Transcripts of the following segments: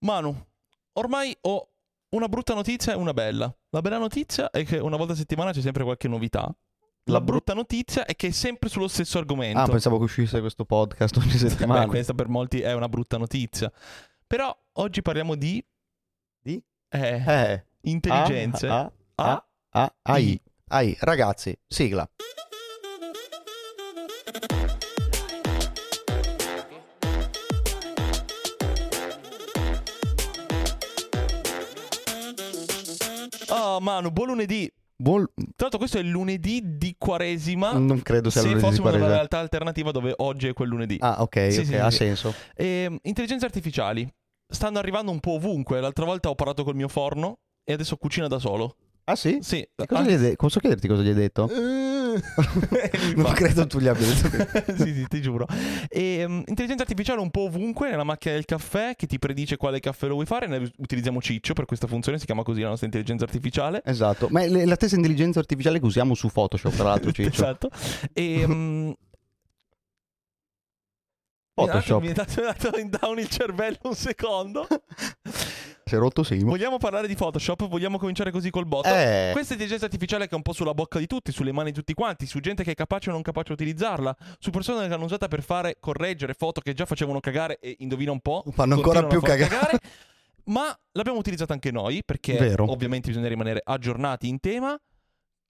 Manu, ormai ho una brutta notizia e una bella. La bella notizia è che una volta a settimana c'è sempre qualche novità. La, La bru- brutta notizia è che è sempre sullo stesso argomento. Ah, pensavo che uscisse questo podcast ogni settimana. Beh, questa per molti è una brutta notizia. Però oggi parliamo di... Di? Eh, Eh, intelligenze. A, A, A, A, AI. AI. Ragazzi, sigla. Manu, buon lunedì. Buon... Tra l'altro questo è il lunedì di Quaresima. Non credo sia se lunedì di fossimo nella Quaresima. realtà alternativa dove oggi è quel lunedì. Ah, ok, Sì, ok, sì, ha sì. senso. E, intelligenze artificiali stanno arrivando un po' ovunque. L'altra volta ho parlato col mio forno e adesso cucina da solo. Ah, sì? Sì. E cosa Ah. gli hai de- Posso chiederti cosa gli hai detto? Eh, non credo tu gli abbia detto. sì, sì, ti giuro. E, um, intelligenza artificiale un po' ovunque nella macchina del caffè che ti predice quale caffè lo vuoi fare. Ne utilizziamo Ciccio per questa funzione, si chiama così la nostra intelligenza artificiale. Esatto. Ma è la stessa intelligenza artificiale che usiamo su Photoshop, tra l'altro, Ciccio. esatto. E, um, Photoshop. Mi è dato, mi è dato in down il cervello un secondo. Si è rotto Simo. Vogliamo parlare di Photoshop? Vogliamo cominciare così col botto? Eh, Questa intelligenza artificiale che è un po' sulla bocca di tutti, sulle mani di tutti quanti, su gente che è capace o non capace a utilizzarla, su persone che l'hanno usata per fare correggere foto che già facevano cagare e indovina un po'. fanno ancora più a far cagare. Ma l'abbiamo utilizzata anche noi perché Vero. ovviamente bisogna rimanere aggiornati in tema.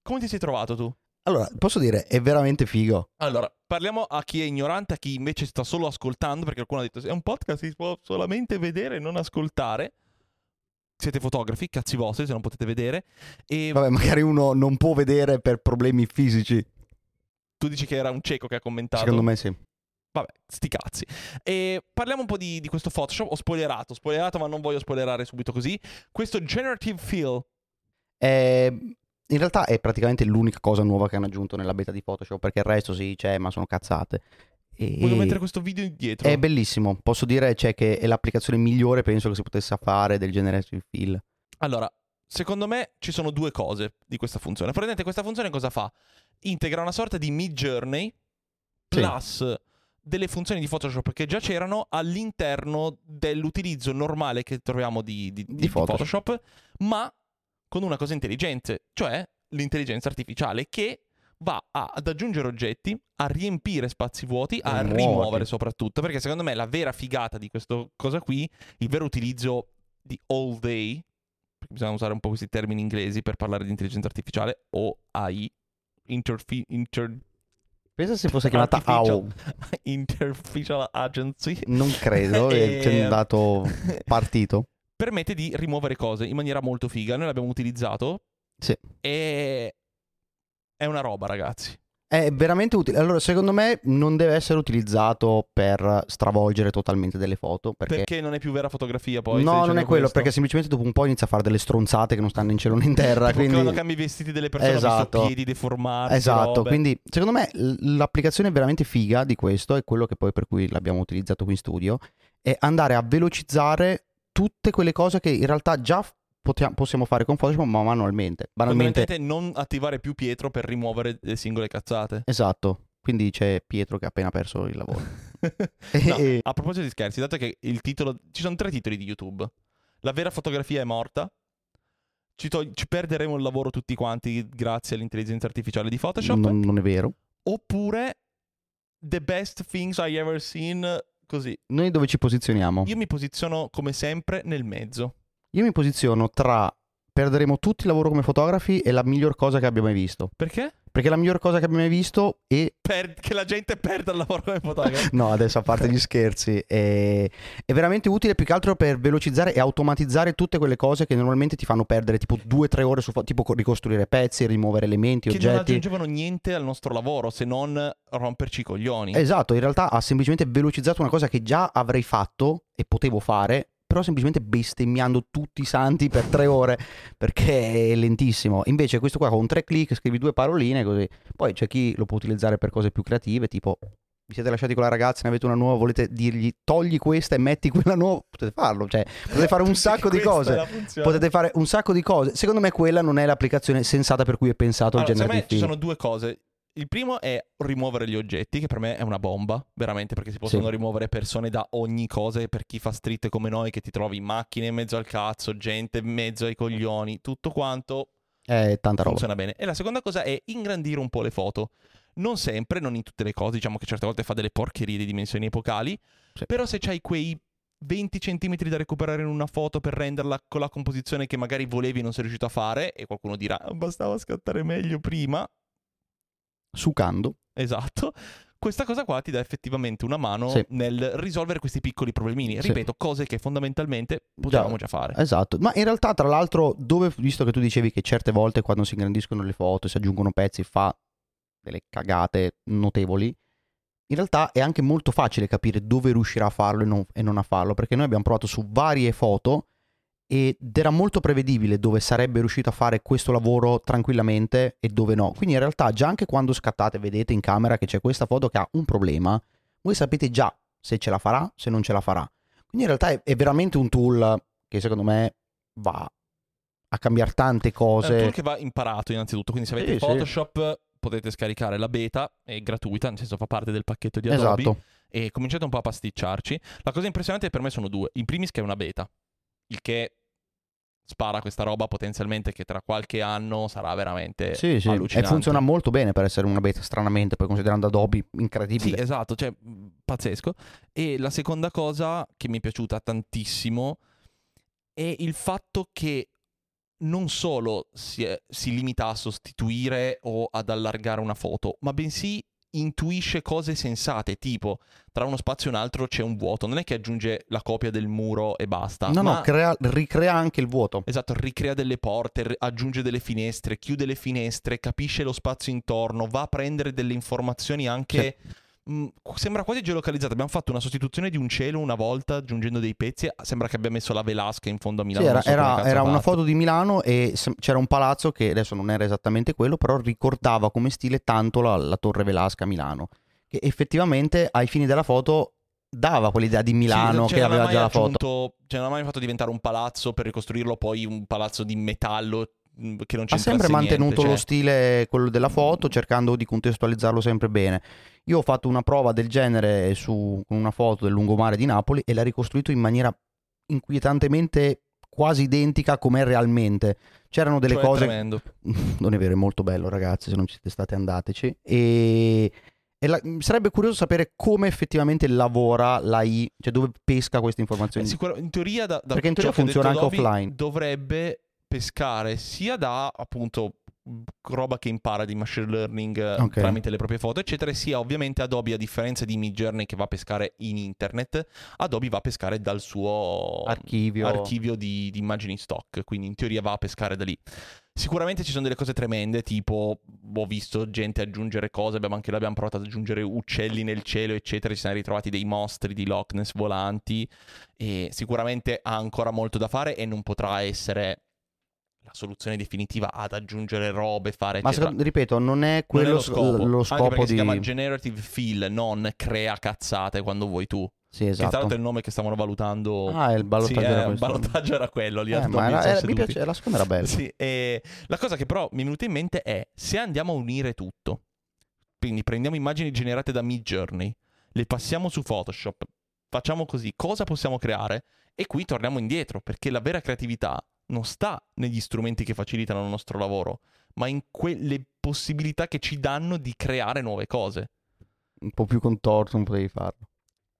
Come ti sei trovato tu? Allora, posso dire, è veramente figo. Allora, parliamo a chi è ignorante, a chi invece sta solo ascoltando, perché qualcuno ha detto è un podcast, si può solamente vedere e non ascoltare. Siete fotografi, cazzi vostri, se non potete vedere. E Vabbè, magari uno non può vedere per problemi fisici. tu dici che era un cieco che ha commentato. Secondo me sì. Vabbè, sti cazzi. E parliamo un po' di, di questo Photoshop. Ho spoilerato, ho spoilerato, ma non voglio spoilerare subito così. Questo Generative Fill. È- in realtà è praticamente l'unica cosa nuova che hanno aggiunto nella beta di Photoshop, perché il resto sì c'è, ma sono cazzate. E- Voglio mettere questo video indietro. È bellissimo. Posso dire cioè, che è l'applicazione migliore, penso che si potesse fare del generative fill. Allora, secondo me ci sono due cose di questa funzione. Praticamente questa funzione cosa fa? Integra una sorta di mid journey Sì. plus delle funzioni di Photoshop che già c'erano all'interno dell'utilizzo normale che troviamo di, di- di- di Photoshop. Photoshop, ma con una cosa intelligente, cioè l'intelligenza artificiale che va a- ad aggiungere oggetti, a riempire spazi vuoti, a Rimuoverli. rimuovere soprattutto, perché secondo me la vera figata di questa cosa qui, il vero utilizzo di all day, perché bisogna usare un po' questi termini inglesi per parlare di intelligenza artificiale, o AI, interfi- inter- Pensa se fosse chiamata. AO. Interficial Agency, Non credo, E- un dato partito. Permette di rimuovere cose in maniera molto figa. Noi l'abbiamo utilizzato Sì. e è una roba, ragazzi. È veramente utile. Allora, secondo me non deve essere utilizzato per stravolgere totalmente delle foto. Perché, Perché non è più vera fotografia poi. no, non è quello, questo? perché semplicemente dopo un po' inizia a fare delle stronzate che non stanno in cielo né in terra. Tipo quindi... quando cambi i vestiti delle persone, Esatto. piedi deformati. Esatto, robe. quindi secondo me l'applicazione veramente figa di questo è quello che poi per cui l'abbiamo utilizzato qui in studio, è andare a velocizzare tutte quelle cose che in realtà già f- potia- possiamo fare con Photoshop ma manualmente. Banalmente, non attivare più Pietro per rimuovere le singole cazzate. esatto. Quindi c'è Pietro che ha appena perso il lavoro. No, a proposito di scherzi, dato che il titolo. Ci sono tre titoli di YouTube. La vera fotografia è morta. Ci, tog- ci perderemo il lavoro tutti quanti grazie all'intelligenza artificiale di Photoshop. non, non è vero. Oppure The best things I ever seen. Così. Noi dove ci posizioniamo? Io mi posiziono come sempre nel mezzo. Io mi posiziono tra perderemo tutti il lavoro come fotografi e la miglior cosa che abbia mai visto. Perché? Perché la miglior cosa che abbia mai visto è Per- che la gente perda il lavoro come fotografo. No, adesso a parte gli scherzi, è, è veramente utile più che altro per velocizzare e automatizzare tutte quelle cose che normalmente ti fanno perdere tipo 2-3 ore su tipo co- ricostruire pezzi, rimuovere elementi, che non oggetti. aggiungevano niente al nostro lavoro se non romperci i coglioni. Esatto, in realtà ha semplicemente velocizzato una cosa che già avrei fatto e potevo fare, però semplicemente bestemmiando tutti i santi per tre ore perché è lentissimo. Invece questo qua con tre clic scrivi due paroline così. Poi c'è chi lo può utilizzare per cose più creative, tipo vi siete lasciati con la ragazza, ne avete una nuova, volete dirgli togli questa e metti quella nuova, potete farlo, cioè potete fare un sacco di cose. Potete fare un sacco di cose. Secondo me quella non è l'applicazione sensata per cui è pensato Allora, il secondo me generative ci sono due cose. Il primo è rimuovere gli oggetti, che per me è una bomba, veramente, perché si possono Sì. rimuovere persone da ogni cosa. Per chi fa street come noi, che ti trovi macchine in mezzo al cazzo, gente in mezzo ai coglioni, tutto quanto È tanta roba. funziona bene. E la seconda cosa è ingrandire un po' le foto. Non sempre, non in tutte le cose, diciamo che certe volte fa delle porcherie di dimensioni epocali, Sì. però se c'hai quei 20 cm da recuperare in una foto per renderla con la composizione che magari volevi e non sei riuscito a fare, e qualcuno dirà "Ah, bastava scattare meglio prima, Sucando. esatto, questa cosa qua ti dà effettivamente una mano Sì. nel risolvere questi piccoli problemini. Sì. Ripeto, cose che fondamentalmente potevamo già fare. Esatto, ma in realtà tra l'altro, dove, visto che tu dicevi che certe volte quando si ingrandiscono le foto e si aggiungono pezzi fa delle cagate notevoli, in realtà è anche molto facile capire dove riuscirà a farlo e non, e non a farlo, perché noi abbiamo provato su varie foto ed era molto prevedibile dove sarebbe riuscito a fare questo lavoro tranquillamente e dove no. Quindi in realtà già anche quando scattate vedete in camera che c'è questa foto che ha un problema, voi sapete già se ce la farà, se non ce la farà. Quindi in realtà è, è veramente un tool che secondo me va a cambiare tante È un cose. tool che va imparato innanzitutto, quindi se avete Sì, sì. Photoshop potete scaricare la beta, è gratuita, nel senso fa parte del pacchetto di Adobe Esatto. e cominciate un po' a pasticciarci. La cosa impressionante per me sono due. In primis che è una beta, il che spara questa roba potenzialmente che tra qualche anno sarà veramente Sì, sì. E funziona molto bene per essere una beta, stranamente, poi considerando Adobe Sì, incredibile. esatto, cioè pazzesco. E la seconda cosa che mi è piaciuta tantissimo è il fatto che non solo si, è- si limita a sostituire o ad allargare una foto, ma bensì intuisce cose sensate, tipo tra uno spazio e un altro c'è un vuoto, non è che aggiunge la copia del muro e basta. no, ma- no, crea- ricrea anche il vuoto. Esatto, ricrea delle porte, aggiunge delle finestre, chiude le finestre, capisce lo spazio intorno, va a prendere delle informazioni anche... mh, sembra quasi geolocalizzata. Abbiamo fatto una sostituzione di un cielo una volta aggiungendo dei pezzi. Sembra che abbia messo la Velasca in fondo a Milano. Sì, era, so era- era una foto di Milano e se- c'era un palazzo che adesso non era esattamente quello, però ricordava come stile tanto la, la Torre Velasca a Milano, che effettivamente ai fini della foto dava quell'idea di Milano Sì, che aveva già la foto. Cioè, non ha mai fatto diventare un palazzo per ricostruirlo poi un palazzo di metallo che non Ha c'entrasse sempre mantenuto niente, lo cioè- stile, quello della foto, cercando di contestualizzarlo sempre bene. Io ho fatto una prova del genere su una foto del lungomare di Napoli e l'ha ricostruito in maniera inquietantemente quasi identica com'è realmente. C'erano delle cioè, cose... tremendo. non è vero, è molto bello ragazzi, se non ci siete state andateci. E, e la- sarebbe curioso sapere come effettivamente lavora l'AI, cioè dove pesca queste informazioni. sicuro- in teoria, da, da Perché in teoria ha funziona anche Adobe, offline. Dovrebbe pescare sia da appunto roba che impara di machine learning eh, Ok. tramite le proprie foto, eccetera, sia ovviamente Adobe, a differenza di Midjourney che va a pescare in internet, Adobe va a pescare dal suo Archivio. archivio di, di immagini stock, quindi in teoria va a pescare da lì. Sicuramente ci sono delle cose tremende, tipo ho visto gente aggiungere cose, abbiamo anche l'abbiamo provato ad aggiungere uccelli nel cielo, eccetera, ci siamo ritrovati dei mostri di Loch Ness volanti e sicuramente ha ancora molto da fare e non potrà essere la soluzione definitiva ad aggiungere robe, fare Ma secondo- ripeto, non è Non è quello lo scopo, lo scopo di... si chiama generative fill, non crea cazzate quando vuoi tu. Sì, Che tra l'altro esatto. è il nome che stavano valutando. Ah, il ballottaggio Sì, era eh, il ballottaggio era quello lì. Eh, ma era- era- mi seduti. piace, la seconda era bella. Sì, e la cosa che però mi è venuta in mente è se andiamo a unire tutto, quindi prendiamo immagini generate da Midjourney, le passiamo su Photoshop, facciamo così, cosa possiamo creare? E qui torniamo indietro, perché la vera creatività non sta negli strumenti che facilitano il nostro lavoro, ma in quelle possibilità che ci danno di creare nuove cose. Un po' più contorto non potevi farlo.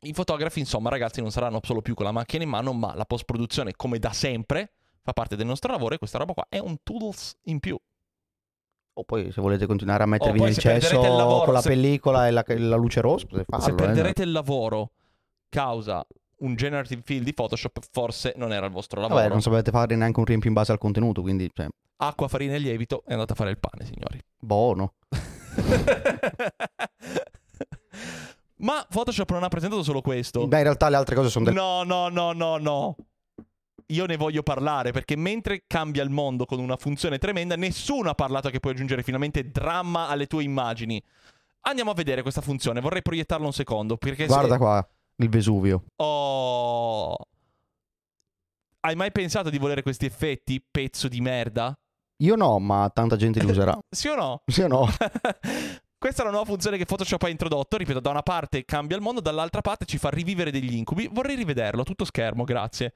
I fotografi, insomma, ragazzi, non saranno solo più con la macchina in mano, ma la post-produzione, come da sempre, fa parte del nostro lavoro e questa roba qua è un tools in più. O poi se volete continuare a mettervi Oh, nel cesso lavoro, con la se- pellicola e la, la luce rossa, potete farlo. Se eh. perderete il lavoro causa un generative fill di Photoshop, forse non era il vostro lavoro. Vabbè, non sapete fare neanche un riempio in base al contenuto, quindi, cioè, Acqua, farina e lievito e andate a fare il pane, signori. buono. Ma Photoshop non ha presentato solo questo. Beh, in realtà le altre cose sono del... No, no, no, no, no. Io ne voglio parlare perché mentre cambia il mondo con una funzione tremenda, nessuno ha parlato che puoi aggiungere finalmente dramma alle tue immagini. Andiamo a vedere questa funzione. Vorrei proiettarla un secondo. Perché se- Guarda qua, il Vesuvio. Oh. Hai mai pensato di volere questi effetti, pezzo di merda? Io no, ma tanta gente li userà. Sì o no? sì o no? Questa è la nuova funzione che Photoshop ha introdotto. Ripeto, da una parte cambia il mondo, dall'altra parte ci fa rivivere degli incubi. Vorrei rivederlo, tutto schermo, grazie.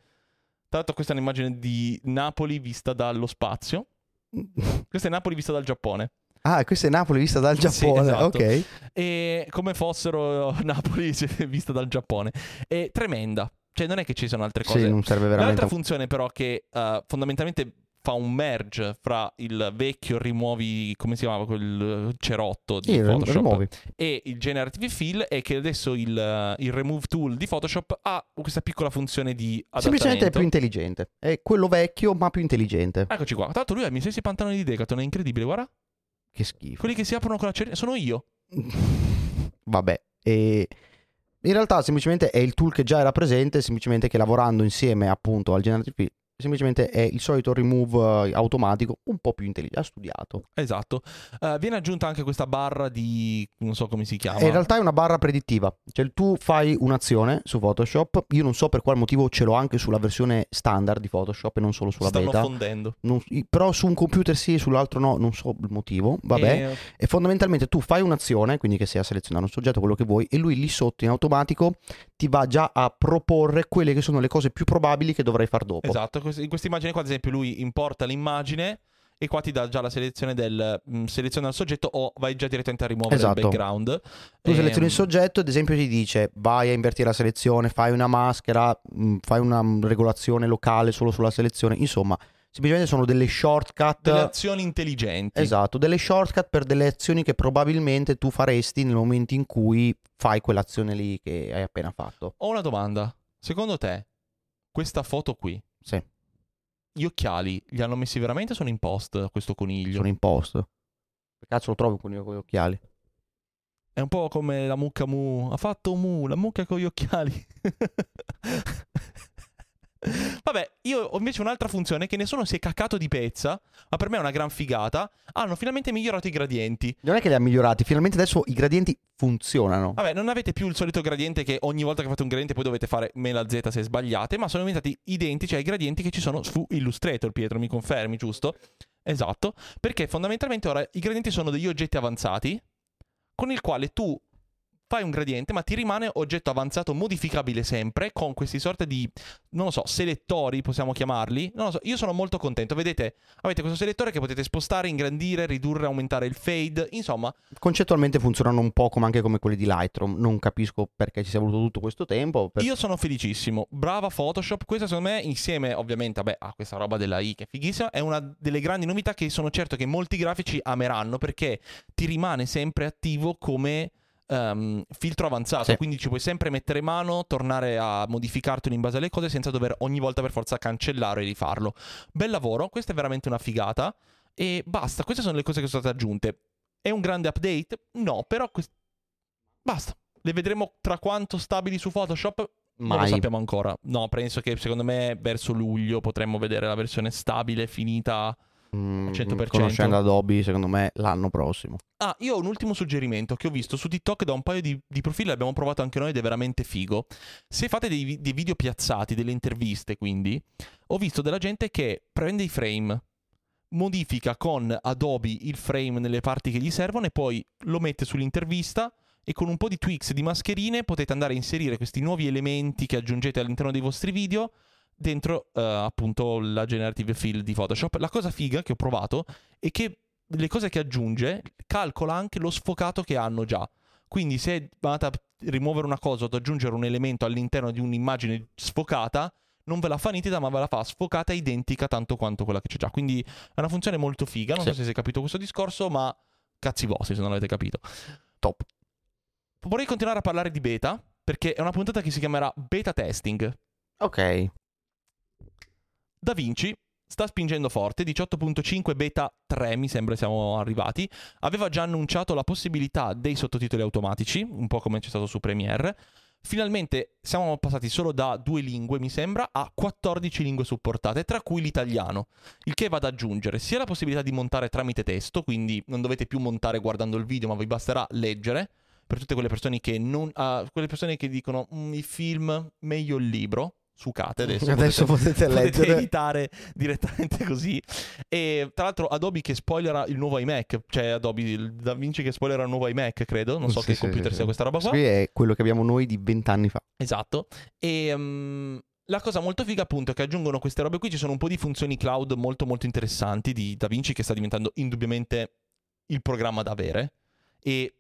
Tra l'altro questa è un'immagine di Napoli vista dallo spazio. Questa è Napoli vista dal Giappone. Ah, questa è Napoli vista dal Sì, Giappone, esatto. ok. E come fossero Napoli vista dal Giappone. È tremenda. Cioè, non è che ci sono altre cose. Sì, non serve veramente. L'altra funzione, però, che eh, fondamentalmente fa un merge fra il vecchio rimuovi, come si chiamava quel cerotto di Sì, Photoshop rimuovi. e il generative fill è che adesso il, eh, il remove tool di Photoshop ha questa piccola funzione di adattamento. Semplicemente è più intelligente. È quello vecchio, ma più intelligente. Eccoci qua. Tra l'altro lui ha i miei stessi pantaloni di Decathlon, è incredibile, guarda. Che schifo. Quelli che si aprono con la cerina sono io. Vabbè, e in realtà semplicemente è il tool che già era presente, semplicemente che lavorando insieme appunto al generative semplicemente è il solito remove eh, automatico, un po' più intelligente, ha studiato. Esatto. Eh, viene aggiunta anche questa barra di non so come si chiama. E in realtà è una barra predittiva, cioè tu fai un'azione su Photoshop, io non so per quale motivo ce l'ho anche sulla versione standard di Photoshop e non solo sulla stanno beta. fondendo. Non- però su un computer sì, sull'altro no, non so il motivo, vabbè. E- E fondamentalmente tu fai un'azione, quindi che sia selezionare un soggetto, quello che vuoi, e lui lì sotto in automatico ti va già a proporre quelle che sono le cose più probabili che dovrai far dopo. Esatto, in questa immagine qua ad esempio lui importa l'immagine e qua ti dà già la selezione del mh, seleziona il soggetto o vai già direttamente a rimuovere Esatto. il background. Tu Ehm, selezioni il soggetto, ad esempio ti dice vai a invertire la selezione, fai una maschera, mh, fai una mh, regolazione locale solo sulla selezione, insomma, semplicemente sono delle shortcut. delle azioni intelligenti. Esatto, delle shortcut per delle azioni che probabilmente tu faresti nel momento in cui fai quell'azione lì che hai appena fatto. Ho una domanda. Secondo te questa foto qui, Sì, gli occhiali li hanno messi veramente o sono in post questo coniglio? sono in post. Che cazzo lo trovi con gli con gli occhiali? È un po' come la mucca mu. Ha fatto mu, la mucca con gli occhiali. Vabbè, io ho invece un'altra funzione che nessuno si è caccato di pezza, ma per me è una gran figata. Hanno finalmente migliorato i gradienti. Non è che li ha migliorati, finalmente adesso i gradienti funzionano. Vabbè, non avete più il solito gradiente che ogni volta che fate un gradiente poi dovete fare mela Z se sbagliate, ma sono diventati identici ai gradienti che ci sono su Illustrator, Pietro, mi confermi, giusto? Esatto, perché fondamentalmente ora i gradienti sono degli oggetti avanzati con il quale tu fai un gradiente, ma ti rimane oggetto avanzato modificabile sempre con questi sorte di, non lo so, selettori, possiamo chiamarli. Non lo so, io sono molto contento. Vedete, avete questo selettore che potete spostare, ingrandire, ridurre, aumentare il fade, insomma, Concettualmente funzionano un po' come anche come quelli di Lightroom. Non capisco perché ci sia voluto tutto questo tempo. per- Io sono felicissimo. Brava Photoshop. Questa, secondo me, insieme, ovviamente, vabbè, a questa roba della I che è fighissima, è una delle grandi novità che sono certo che molti grafici ameranno perché ti rimane sempre attivo come. Ehm, filtro avanzato, Sì. quindi ci puoi sempre mettere mano, tornare a modificartelo in base alle cose senza dover ogni volta per forza cancellare e rifarlo. Bel lavoro, questa è veramente una figata. E basta, queste sono le cose che sono state aggiunte. È un grande update? No, però quest- basta. Le vedremo tra quanto stabili su Photoshop? Non lo Mai. sappiamo ancora. No, penso che secondo me verso luglio potremmo vedere la versione stabile finita. Mm, 100%. Conoscendo Adobe, secondo me l'anno prossimo. Ah, io ho un ultimo suggerimento che ho visto su TikTok da un paio di, di profili, l'abbiamo provato anche noi ed è veramente figo. Se fate dei, dei video piazzati, delle interviste, quindi, ho visto della gente che prende i frame, modifica con Adobe il frame nelle parti che gli servono e poi lo mette sull'intervista e con un po' di tweaks di mascherine potete andare a inserire questi nuovi elementi che aggiungete all'interno dei vostri video dentro eh, appunto la generative fill di Photoshop. La cosa figa che ho provato è che le cose che aggiunge calcola anche lo sfocato che hanno già. Quindi se andate a rimuovere una cosa o ad aggiungere un elemento all'interno di un'immagine sfocata, non ve la fa nitida, ma ve la fa sfocata identica tanto quanto quella che c'è già. Quindi è una funzione molto figa. Non Sì. so se si è capito questo discorso, ma cazzi vostri se non l'avete capito. Top. Vorrei continuare a parlare di beta, perché è una puntata che si chiamerà beta testing. Ok. Da Vinci sta spingendo forte, 18.5 beta 3 mi sembra siamo arrivati, aveva già annunciato la possibilità dei sottotitoli automatici, un po' come c'è stato su Premiere. Finalmente siamo passati solo da due lingue, mi sembra, a 14 lingue supportate, tra cui l'italiano, il che va ad aggiungere sia la possibilità di montare tramite testo, quindi non dovete più montare guardando il video, ma vi basterà leggere, per tutte quelle persone che, non, ah, quelle persone che dicono "Mm, il film, meglio il libro, sucate adesso. Adesso potete leggere. editare direttamente così. E tra l'altro Adobe che spoilera il nuovo iMac, cioè Adobe il DaVinci che spoilera il nuovo iMac, credo. Non so Sì, che sì, computer sì, sia questa roba qua. Qui è quello che abbiamo noi di vent'anni fa. Esatto. E mm, la cosa molto figa appunto è che aggiungono queste robe qui, ci sono un po' di funzioni cloud molto molto interessanti di DaVinci che sta diventando indubbiamente il programma da avere. E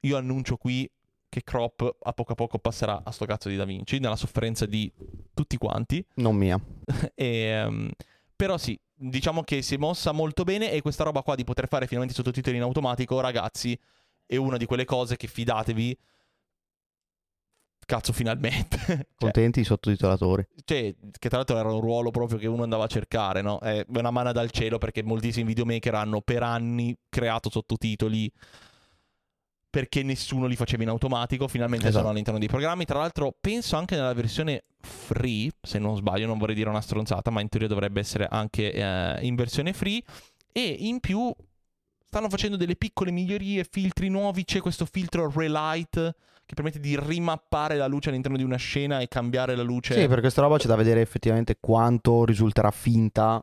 io annuncio qui che Crop a poco a poco passerà a sto cazzo di DaVinci, nella sofferenza di tutti quanti. Non mia. E, ehm, però sì, diciamo che si è mossa molto bene e questa roba qua di poter fare finalmente i sottotitoli in automatico, ragazzi, è una di quelle cose che fidatevi. Cazzo, finalmente. Cioè, Contenti i sottotitolatori. cioè, che tra l'altro era un ruolo proprio che uno andava a cercare, no? È una mano dal cielo perché moltissimi videomaker hanno per anni creato sottotitoli perché nessuno li faceva in automatico, finalmente Esatto. sono all'interno dei programmi. Tra l'altro penso anche nella versione free, se non sbaglio, non vorrei dire una stronzata, ma in teoria dovrebbe essere anche eh, in versione free e in più stanno facendo delle piccole migliorie, filtri nuovi, c'è questo filtro relight che permette di rimappare la luce all'interno di una scena e cambiare la luce. Sì, per questa roba c'è da vedere effettivamente quanto risulterà finta.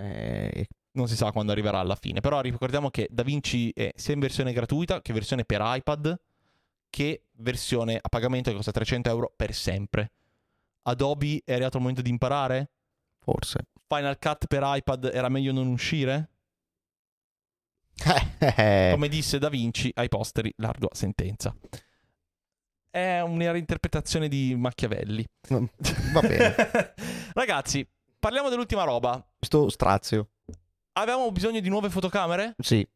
eh, non si sa quando arriverà alla fine. Però ricordiamo che DaVinci è sia in versione gratuita che versione per iPad che versione a pagamento che costa 300 euro per sempre. Adobe è arrivato il momento di imparare? forse. Final Cut per iPad era meglio non uscire? Come disse Da Vinci ai posteri, l'ardua sentenza. È una reinterpretazione di Machiavelli. Va bene. Ragazzi, parliamo dell'ultima roba. Questo strazio. Avevamo bisogno di nuove fotocamere? Sì.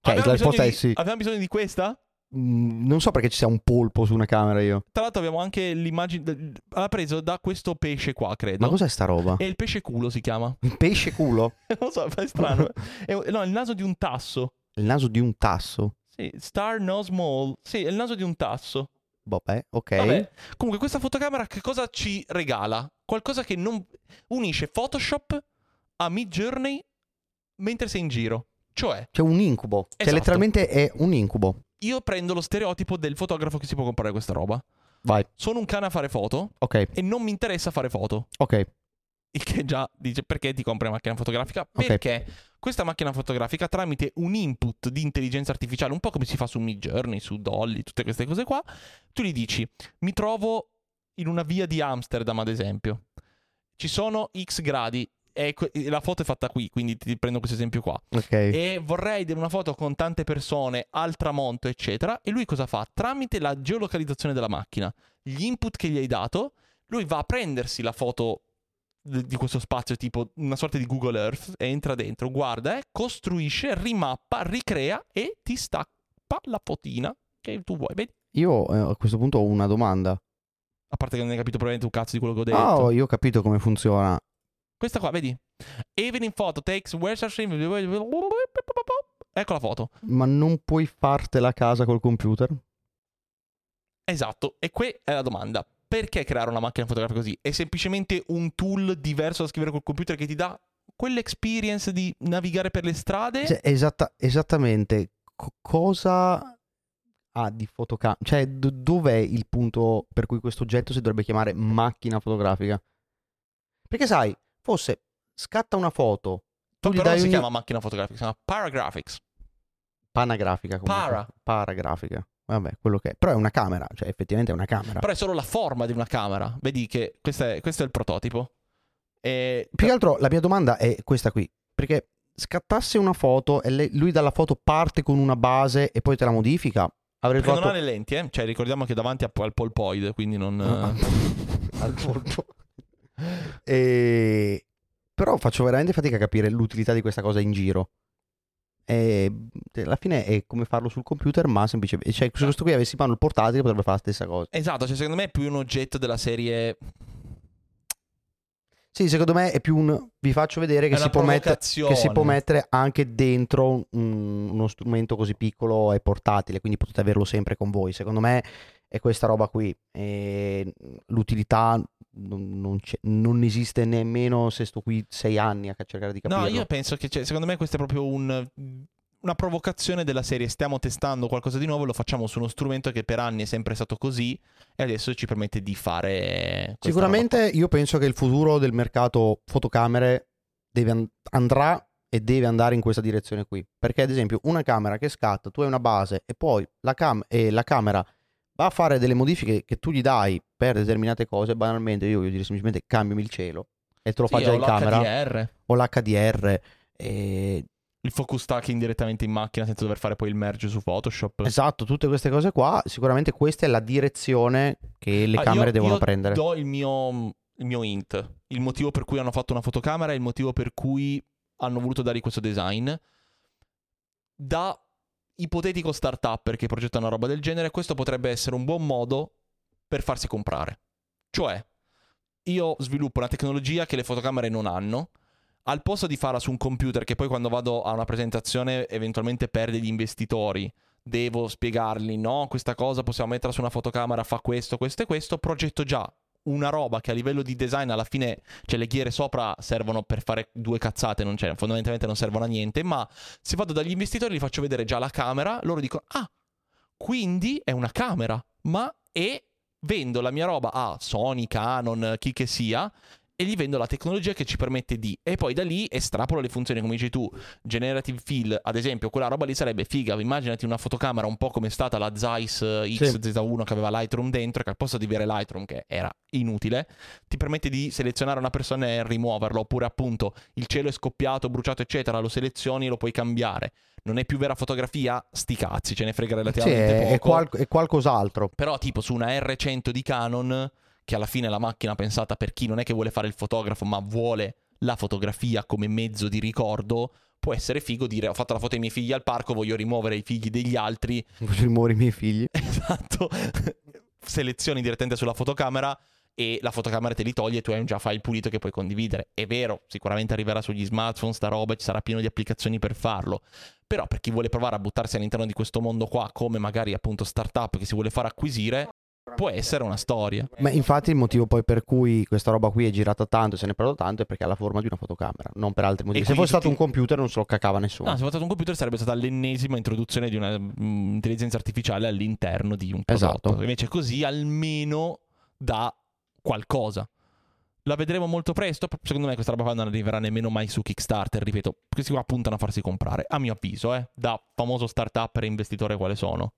Cioè, la risposta di- è sì. Avevamo bisogno di questa? Mm, Non so perché ci sia un polpo su una camera io. Tra l'altro abbiamo anche l'immagine... Ha preso da questo pesce qua, credo. Ma cos'è sta roba? E il pesce culo si chiama. Un pesce culo? non so, è strano. È no, il naso di un tasso. Il naso di un tasso? Sì, Star Nose Mole. Sì, è il naso di un tasso. Vabbè, ok. Vabbè. Comunque, questa fotocamera che cosa ci regala? Qualcosa che non unisce Photoshop a Mid Journey mentre sei in giro. Cioè, C'è un incubo. Cioè, Esatto. letteralmente è un incubo. io prendo lo stereotipo del fotografo che si può comprare questa roba. Vai. Sono un cane a fare foto Ok, e non mi interessa fare foto. ok. Il che già dice perché ti compri una macchina fotografica? Perché questa macchina fotografica tramite un input di intelligenza artificiale, un po' come si fa su Midjourney, su Dolly, tutte queste cose qua, tu gli dici mi trovo in una via di Amsterdam ad esempio, ci sono x gradi que- la foto è fatta qui, quindi ti prendo questo esempio qua. Ok. E vorrei una foto con tante persone al tramonto, eccetera. E lui cosa fa? Tramite la geolocalizzazione della macchina, gli input che gli hai dato, lui va a prendersi la foto di questo spazio, tipo una sorta di Google Earth, entra dentro, guarda, eh, costruisce, rimappa, ricrea e ti stappa la fotina che tu vuoi. Vedi? Io eh, a questo punto ho una domanda. A parte che non hai capito probabilmente un cazzo di quello che ho detto. Oh, io ho capito come funziona. Questa qua, vedi? Even in photo takes stream? Ecco la foto. Ma non puoi fartela a casa col computer? Esatto, e qui è la domanda. Perché creare una macchina fotografica così? È semplicemente un tool diverso da scrivere col computer che ti dà quell'experience di navigare per le strade? Cioè, esatta- esattamente. Co- cosa ha di fotocamera? Cioè, d- dov'è il punto per cui questo oggetto si dovrebbe chiamare macchina fotografica? Perché sai, fosse scatta una foto, tu gli però non si un... chiama macchina fotografica, si chiama paragraphics. Panagrafica comunque. Para. Paragrafica. Vabbè, quello che è. Però è una camera, cioè effettivamente è una camera. Però è solo la forma di una camera. Vedi che questo è, questo è il prototipo. E... Più che altro la mia domanda è questa qui, perché scattasse una foto e lei- lui dalla foto parte con una base e poi te la modifica, avrei Perché non trovato... ha le lenti, eh? Cioè, ricordiamo che davanti al polpoide, quindi non... Ah, al polpo. E... Però faccio veramente fatica a capire l'utilità di questa cosa in giro. E alla fine è come farlo sul computer, ma semplicemente... Cioè, se questo qui avessi in mano il portatile potrebbe fare la stessa cosa. Esatto, cioè secondo me è più un oggetto della serie... Sì, secondo me è più un... Vi faccio vedere che, si può, mettere, che si può mettere anche dentro un- uno strumento così piccolo e portatile, quindi potete averlo sempre con voi. Secondo me è questa roba qui. E l'utilità non, non c'è- non esiste nemmeno se sto qui sei anni a cercare di capirlo. No, io penso che cioè, secondo me questo è proprio un, una provocazione della serie stiamo testando qualcosa di nuovo, lo facciamo su uno strumento che per anni è sempre stato così e adesso ci permette di fare... Sicuramente io penso che il futuro del mercato fotocamere deve and- andrà e deve andare in questa direzione qui. Perché ad esempio una camera che scatta, tu hai una base e poi la, cam- e la camera va a fare delle modifiche che tu gli dai per determinate cose, banalmente io voglio dire semplicemente cambiami il cielo e te lo fa Sì, già o in camera o l'HDR. E... il focus stacking direttamente in macchina senza dover fare poi il merge su Photoshop. Esatto, tutte queste cose qua, sicuramente questa è la direzione che le Ah, camere io- devono io prendere. Do il mio, il mio int. Il motivo per cui hanno fatto una fotocamera e il motivo per cui hanno voluto dargli questo design. Da ipotetico startup che progetta una roba del genere, questo potrebbe essere un buon modo per farsi comprare. Cioè, io sviluppo una tecnologia che le fotocamere non hanno. Al posto di farla su un computer che poi quando vado a una presentazione eventualmente perde gli investitori, devo spiegargli no, questa cosa possiamo metterla su una fotocamera, fa questo, questo e questo, progetto già una roba che a livello di design alla fine, cioè le ghiere sopra servono per fare due cazzate, non c'è, fondamentalmente non servono a niente, ma se vado dagli investitori gli faccio vedere già la camera, loro dicono "Ah, quindi è una camera", ma e vendo la mia roba a Sony, Canon, chi che sia e gli vendo la tecnologia che ci permette di e poi da lì estrapolo le funzioni come dici tu generative fill ad esempio quella roba lì sarebbe figa. Immaginati una fotocamera un po' come è stata la Zeiss eh, XZ1 che aveva Lightroom dentro che al posto di avere Lightroom che era inutile ti permette di selezionare una persona e rimuoverla. Oppure appunto il cielo è scoppiato bruciato eccetera lo selezioni e lo puoi cambiare. Non è più vera fotografia? Sti cazzi ce ne frega Sì, relativamente è, è poco. qual- è qualcos'altro. però tipo su una R100 di Canon, che alla fine è la macchina pensata per chi non è che vuole fare il fotografo, ma vuole la fotografia come mezzo di ricordo, può essere figo dire ho fatto la foto ai miei figli al parco, voglio rimuovere i figli degli altri. Voglio rimuovere i miei figli. Esatto. Selezioni direttamente sulla fotocamera e la fotocamera te li toglie e tu hai un già file pulito che puoi condividere. È vero, sicuramente arriverà sugli smartphone sta roba, ci sarà pieno di applicazioni per farlo. Però per chi vuole provare a buttarsi all'interno di questo mondo qua, come magari appunto startup che si vuole far acquisire, può essere una storia. Ma infatti il motivo poi per cui questa roba qui è girata tanto e se ne è parlato tanto è perché ha la forma di una fotocamera, non per altri motivi. E Se fosse stato un computer non se lo cacava nessuno. No, se fosse stato un computer sarebbe stata l'ennesima introduzione di un'intelligenza artificiale all'interno di un prodotto. Esatto. Invece così almeno dà qualcosa. La vedremo molto presto. Secondo me questa roba qua non arriverà nemmeno mai su Kickstarter. Ripeto, questi qua puntano a farsi comprare. A mio avviso, eh, da famoso startup e investitore quale sono.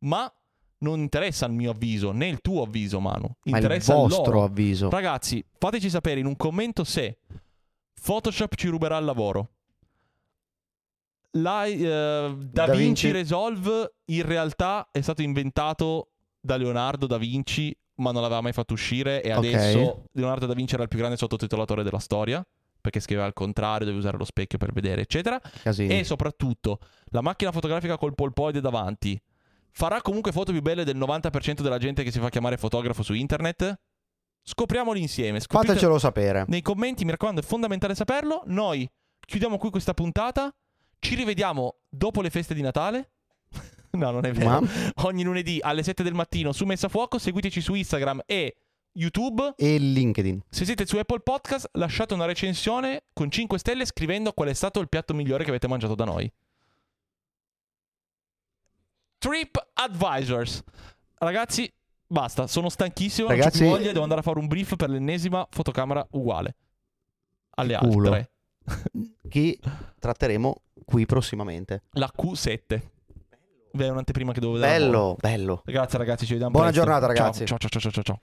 Ma non interessa il mio avviso, né il tuo avviso, Manu. Ma il Interessa vostro loro. avviso. Ragazzi, fateci sapere in un commento se Photoshop ci ruberà il lavoro. La, eh, da, Da Vinci Vinci- Resolve in realtà è stato inventato da Leonardo da Vinci, ma non l'aveva mai fatto uscire. E adesso Leonardo da Vinci era il più grande sottotitolatore della storia. Perché scriveva al contrario, dovevi usare lo specchio per vedere, eccetera. Casini. E soprattutto, la macchina fotografica col polpoide davanti farà comunque foto più belle del 90% della gente che si fa chiamare fotografo su internet? Scopriamolo insieme. Scoprite Fatecelo sapere. nei commenti, mi raccomando, è fondamentale saperlo. Noi chiudiamo qui questa puntata. Ci rivediamo dopo le feste di Natale. no, non è vero. Ma- Ogni lunedì alle 7 del mattino su Messa a Fuoco. Seguiteci su Instagram e YouTube. E LinkedIn. Se siete su Apple Podcast, lasciate una recensione con 5 stelle scrivendo qual è stato il piatto migliore che avete mangiato da noi. Trip Advisors. Ragazzi, basta, sono stanchissimo, non Ragazzi- c'ho più voglia, devo andare a fare un brief per l'ennesima fotocamera uguale alle culo. altre. Che tratteremo qui prossimamente. La Q7. Beh, è un'anteprima che devo vedere. Bello, bello. Grazie ragazzi, ci vediamo Buona presto. giornata, Ciao, ragazzi. Ciao, ciao, ciao, ciao, ciao.